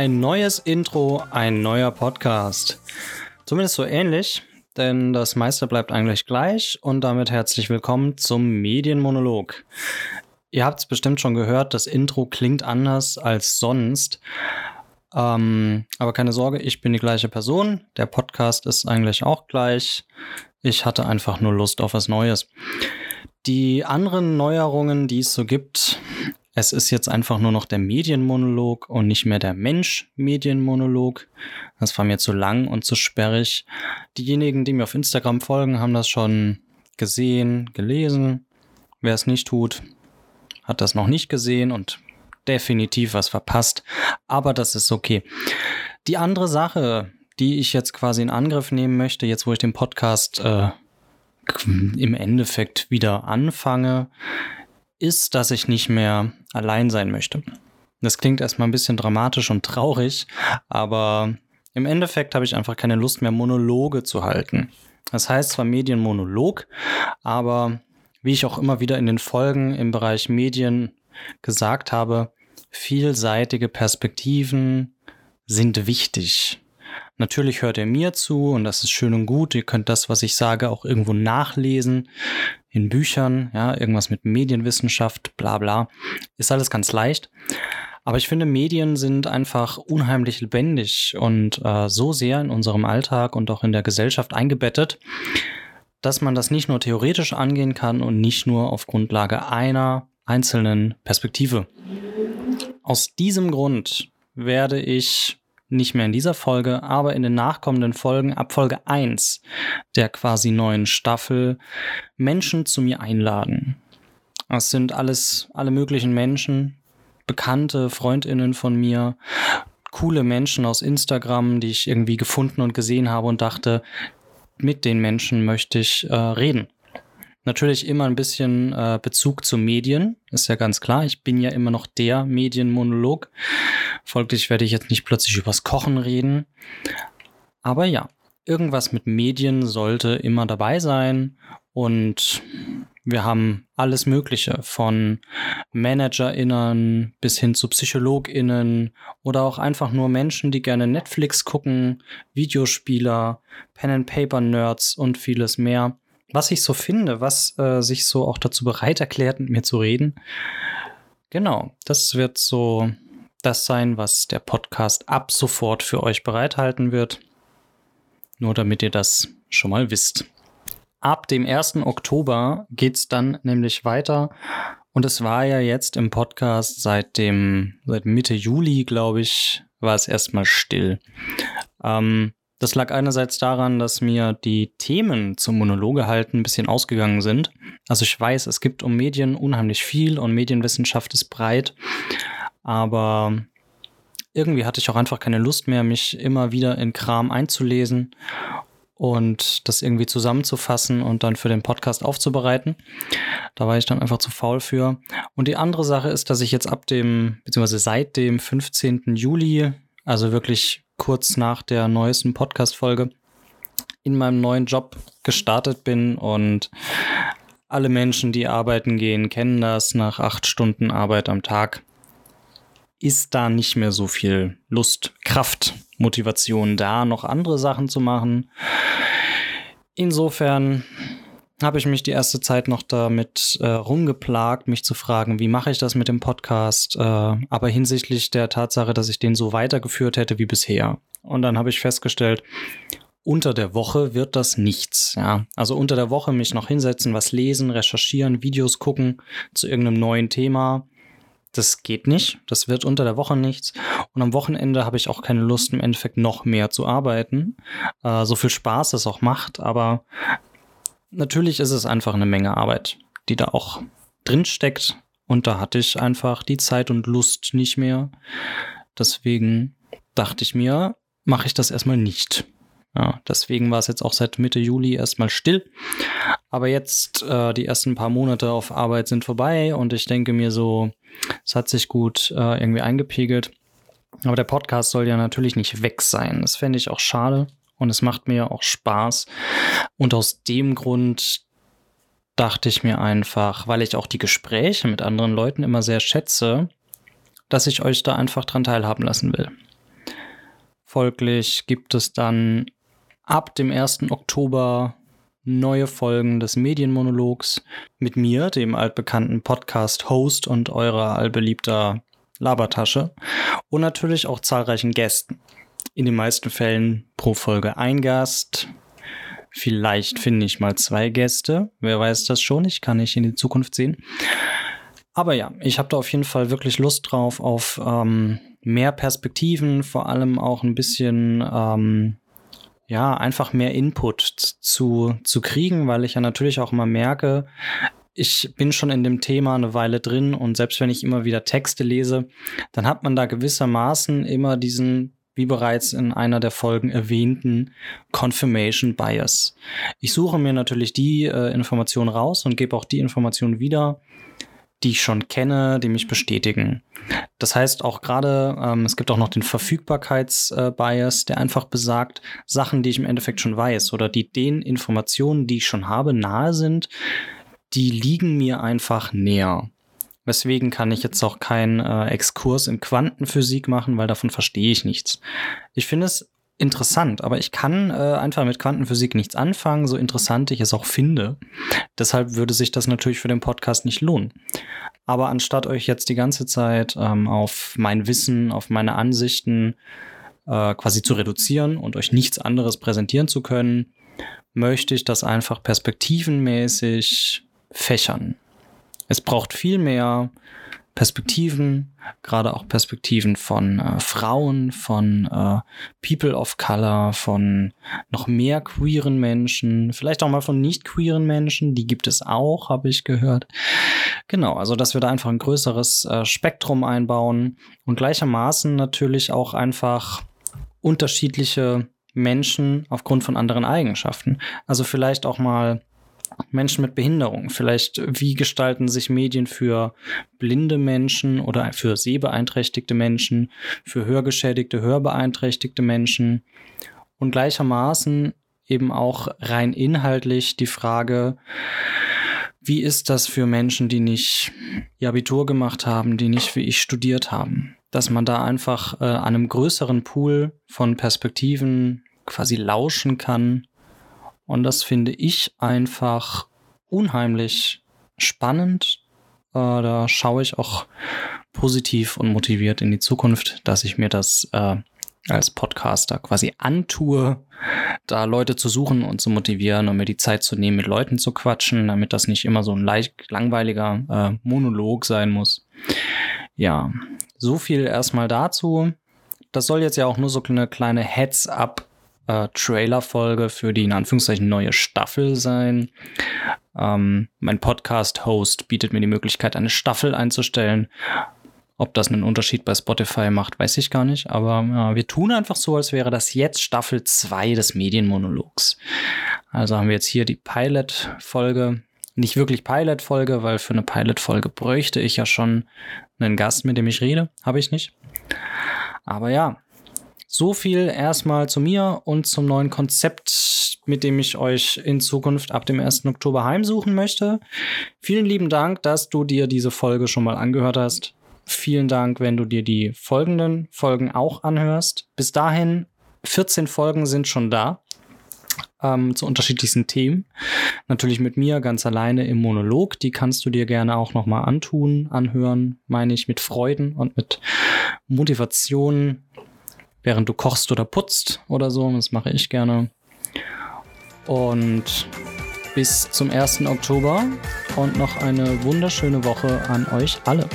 Ein neues Intro, ein neuer Podcast. Zumindest so ähnlich, denn das meiste bleibt eigentlich gleich und damit herzlich willkommen zum Medienmonolog. Ihr habt es bestimmt schon gehört, das Intro klingt anders als sonst. Ähm, aber keine Sorge, ich bin die gleiche Person. Der Podcast ist eigentlich auch gleich. Ich hatte einfach nur Lust auf was Neues. Die anderen Neuerungen, die es so gibt, es ist jetzt einfach nur noch der Medienmonolog und nicht mehr der Mensch-Medienmonolog. Das war mir zu lang und zu sperrig. Diejenigen, die mir auf Instagram folgen, haben das schon gesehen, gelesen. Wer es nicht tut, hat das noch nicht gesehen und definitiv was verpasst. Aber das ist okay. Die andere Sache, die ich jetzt quasi in Angriff nehmen möchte, jetzt wo ich den Podcast äh, im Endeffekt wieder anfange, ist, dass ich nicht mehr allein sein möchte. Das klingt erstmal ein bisschen dramatisch und traurig, aber im Endeffekt habe ich einfach keine Lust mehr, Monologe zu halten. Das heißt zwar Medienmonolog, aber wie ich auch immer wieder in den Folgen im Bereich Medien gesagt habe, vielseitige Perspektiven sind wichtig. Natürlich hört ihr mir zu und das ist schön und gut. Ihr könnt das, was ich sage, auch irgendwo nachlesen in Büchern, ja, irgendwas mit Medienwissenschaft, bla bla. Ist alles ganz leicht. Aber ich finde, Medien sind einfach unheimlich lebendig und äh, so sehr in unserem Alltag und auch in der Gesellschaft eingebettet, dass man das nicht nur theoretisch angehen kann und nicht nur auf Grundlage einer einzelnen Perspektive. Aus diesem Grund werde ich nicht mehr in dieser Folge, aber in den nachkommenden Folgen ab Folge 1 der quasi neuen Staffel Menschen zu mir einladen. Das sind alles, alle möglichen Menschen, bekannte Freundinnen von mir, coole Menschen aus Instagram, die ich irgendwie gefunden und gesehen habe und dachte, mit den Menschen möchte ich äh, reden. Natürlich immer ein bisschen äh, Bezug zu Medien, ist ja ganz klar. Ich bin ja immer noch der Medienmonolog. Folglich werde ich jetzt nicht plötzlich übers Kochen reden. Aber ja, irgendwas mit Medien sollte immer dabei sein. Und wir haben alles Mögliche von ManagerInnen bis hin zu PsychologInnen oder auch einfach nur Menschen, die gerne Netflix gucken, Videospieler, Pen-and-Paper-Nerds und vieles mehr was ich so finde, was äh, sich so auch dazu bereit erklärt, mit mir zu reden. Genau, das wird so das sein, was der Podcast ab sofort für euch bereithalten wird. Nur damit ihr das schon mal wisst. Ab dem 1. Oktober geht es dann nämlich weiter. Und es war ja jetzt im Podcast seit dem, seit Mitte Juli, glaube ich, war es erstmal still. Ähm, das lag einerseits daran, dass mir die Themen zum Monologe halten ein bisschen ausgegangen sind. Also ich weiß, es gibt um Medien unheimlich viel und Medienwissenschaft ist breit, aber irgendwie hatte ich auch einfach keine Lust mehr, mich immer wieder in Kram einzulesen und das irgendwie zusammenzufassen und dann für den Podcast aufzubereiten. Da war ich dann einfach zu faul für. Und die andere Sache ist, dass ich jetzt ab dem, beziehungsweise seit dem 15. Juli, also wirklich kurz nach der neuesten Podcast-Folge in meinem neuen Job gestartet bin und alle Menschen, die arbeiten gehen, kennen das. Nach acht Stunden Arbeit am Tag ist da nicht mehr so viel Lust, Kraft, Motivation da, noch andere Sachen zu machen. Insofern habe ich mich die erste Zeit noch damit äh, rumgeplagt, mich zu fragen, wie mache ich das mit dem Podcast, äh, aber hinsichtlich der Tatsache, dass ich den so weitergeführt hätte wie bisher. Und dann habe ich festgestellt, unter der Woche wird das nichts. Ja, also unter der Woche mich noch hinsetzen, was lesen, recherchieren, Videos gucken zu irgendeinem neuen Thema. Das geht nicht. Das wird unter der Woche nichts. Und am Wochenende habe ich auch keine Lust, im Endeffekt noch mehr zu arbeiten. Äh, so viel Spaß es auch macht, aber natürlich ist es einfach eine Menge Arbeit, die da auch drin steckt. Und da hatte ich einfach die Zeit und Lust nicht mehr. Deswegen dachte ich mir, mache ich das erstmal nicht. Ja, deswegen war es jetzt auch seit Mitte Juli erstmal still. Aber jetzt, äh, die ersten paar Monate auf Arbeit sind vorbei und ich denke mir so, es hat sich gut äh, irgendwie eingepegelt. Aber der Podcast soll ja natürlich nicht weg sein. Das fände ich auch schade und es macht mir auch Spaß. Und aus dem Grund dachte ich mir einfach, weil ich auch die Gespräche mit anderen Leuten immer sehr schätze, dass ich euch da einfach dran teilhaben lassen will. Folglich gibt es dann ab dem 1. Oktober neue Folgen des Medienmonologs mit mir, dem altbekannten Podcast-Host und eurer allbeliebter Labertasche und natürlich auch zahlreichen Gästen. In den meisten Fällen pro Folge ein Gast. Vielleicht finde ich mal zwei Gäste. Wer weiß das schon? Ich kann nicht in die Zukunft sehen. Aber ja, ich habe da auf jeden Fall wirklich Lust drauf auf ähm, mehr Perspektiven, vor allem auch ein bisschen ähm, ja, einfach mehr Input zu, zu kriegen, weil ich ja natürlich auch immer merke, ich bin schon in dem Thema eine Weile drin und selbst wenn ich immer wieder Texte lese, dann hat man da gewissermaßen immer diesen, wie bereits in einer der Folgen erwähnten, Confirmation Bias. Ich suche mir natürlich die äh, Informationen raus und gebe auch die Informationen wieder, die ich schon kenne, die mich bestätigen. Das heißt auch gerade, ähm, es gibt auch noch den Verfügbarkeitsbias, äh, der einfach besagt, Sachen, die ich im Endeffekt schon weiß oder die den Informationen, die ich schon habe, nahe sind, die liegen mir einfach näher. Weswegen kann ich jetzt auch keinen äh, Exkurs in Quantenphysik machen, weil davon verstehe ich nichts. Ich finde es interessant, aber ich kann äh, einfach mit Quantenphysik nichts anfangen, so interessant ich es auch finde. Deshalb würde sich das natürlich für den Podcast nicht lohnen. Aber anstatt euch jetzt die ganze Zeit ähm, auf mein Wissen, auf meine Ansichten äh, quasi zu reduzieren und euch nichts anderes präsentieren zu können, möchte ich das einfach perspektivenmäßig fächern. Es braucht viel mehr Perspektiven, gerade auch Perspektiven von äh, Frauen, von äh, People of Color, von noch mehr queeren Menschen, vielleicht auch mal von nicht queeren Menschen, die gibt es auch, habe ich gehört. Genau, also dass wir da einfach ein größeres äh, Spektrum einbauen und gleichermaßen natürlich auch einfach unterschiedliche Menschen aufgrund von anderen Eigenschaften. Also vielleicht auch mal Menschen mit Behinderung? Vielleicht, wie gestalten sich Medien für blinde Menschen oder für sehbeeinträchtigte Menschen, für hörgeschädigte, hörbeeinträchtigte Menschen? Und gleichermaßen eben auch rein inhaltlich die Frage, wie ist das für Menschen, die nicht ihr Abitur gemacht haben, die nicht wie ich studiert haben? Dass man da einfach äh, einem größeren Pool von Perspektiven quasi lauschen kann und das finde ich einfach unheimlich spannend. Äh, da schaue ich auch positiv und motiviert in die Zukunft, dass ich mir das äh, als Podcaster quasi antue, da Leute zu suchen und zu motivieren und mir die Zeit zu nehmen, mit Leuten zu quatschen, damit das nicht immer so ein leicht langweiliger äh, Monolog sein muss. Ja, so viel erstmal dazu. Das soll jetzt ja auch nur so eine kleine Heads-up äh, Trailer-Folge für die in Anführungszeichen neue Staffel sein. Ähm, mein Podcast-Host bietet mir die Möglichkeit, eine Staffel einzustellen. Ob das einen Unterschied bei Spotify macht, weiß ich gar nicht. Aber ja, wir tun einfach so, als wäre das jetzt Staffel 2 des Medienmonologs. Also haben wir jetzt hier die Pilot-Folge. Nicht wirklich Pilot-Folge, weil für eine Pilot-Folge bräuchte ich ja schon einen Gast, mit dem ich rede. Habe ich nicht. Aber ja, so viel erstmal zu mir und zum neuen Konzept, mit dem ich euch in Zukunft ab dem 1. Oktober heimsuchen möchte. Vielen lieben Dank, dass du dir diese Folge schon mal angehört hast. Vielen Dank, wenn du dir die folgenden Folgen auch anhörst. Bis dahin, 14 Folgen sind schon da. Ähm, zu unterschiedlichsten Themen. Natürlich mit mir ganz alleine im Monolog. Die kannst du dir gerne auch nochmal antun, anhören, meine ich, mit Freuden und mit Motivation während du kochst oder putzt oder so. Das mache ich gerne. Und bis zum 1. Oktober und noch eine wunderschöne Woche an euch alle.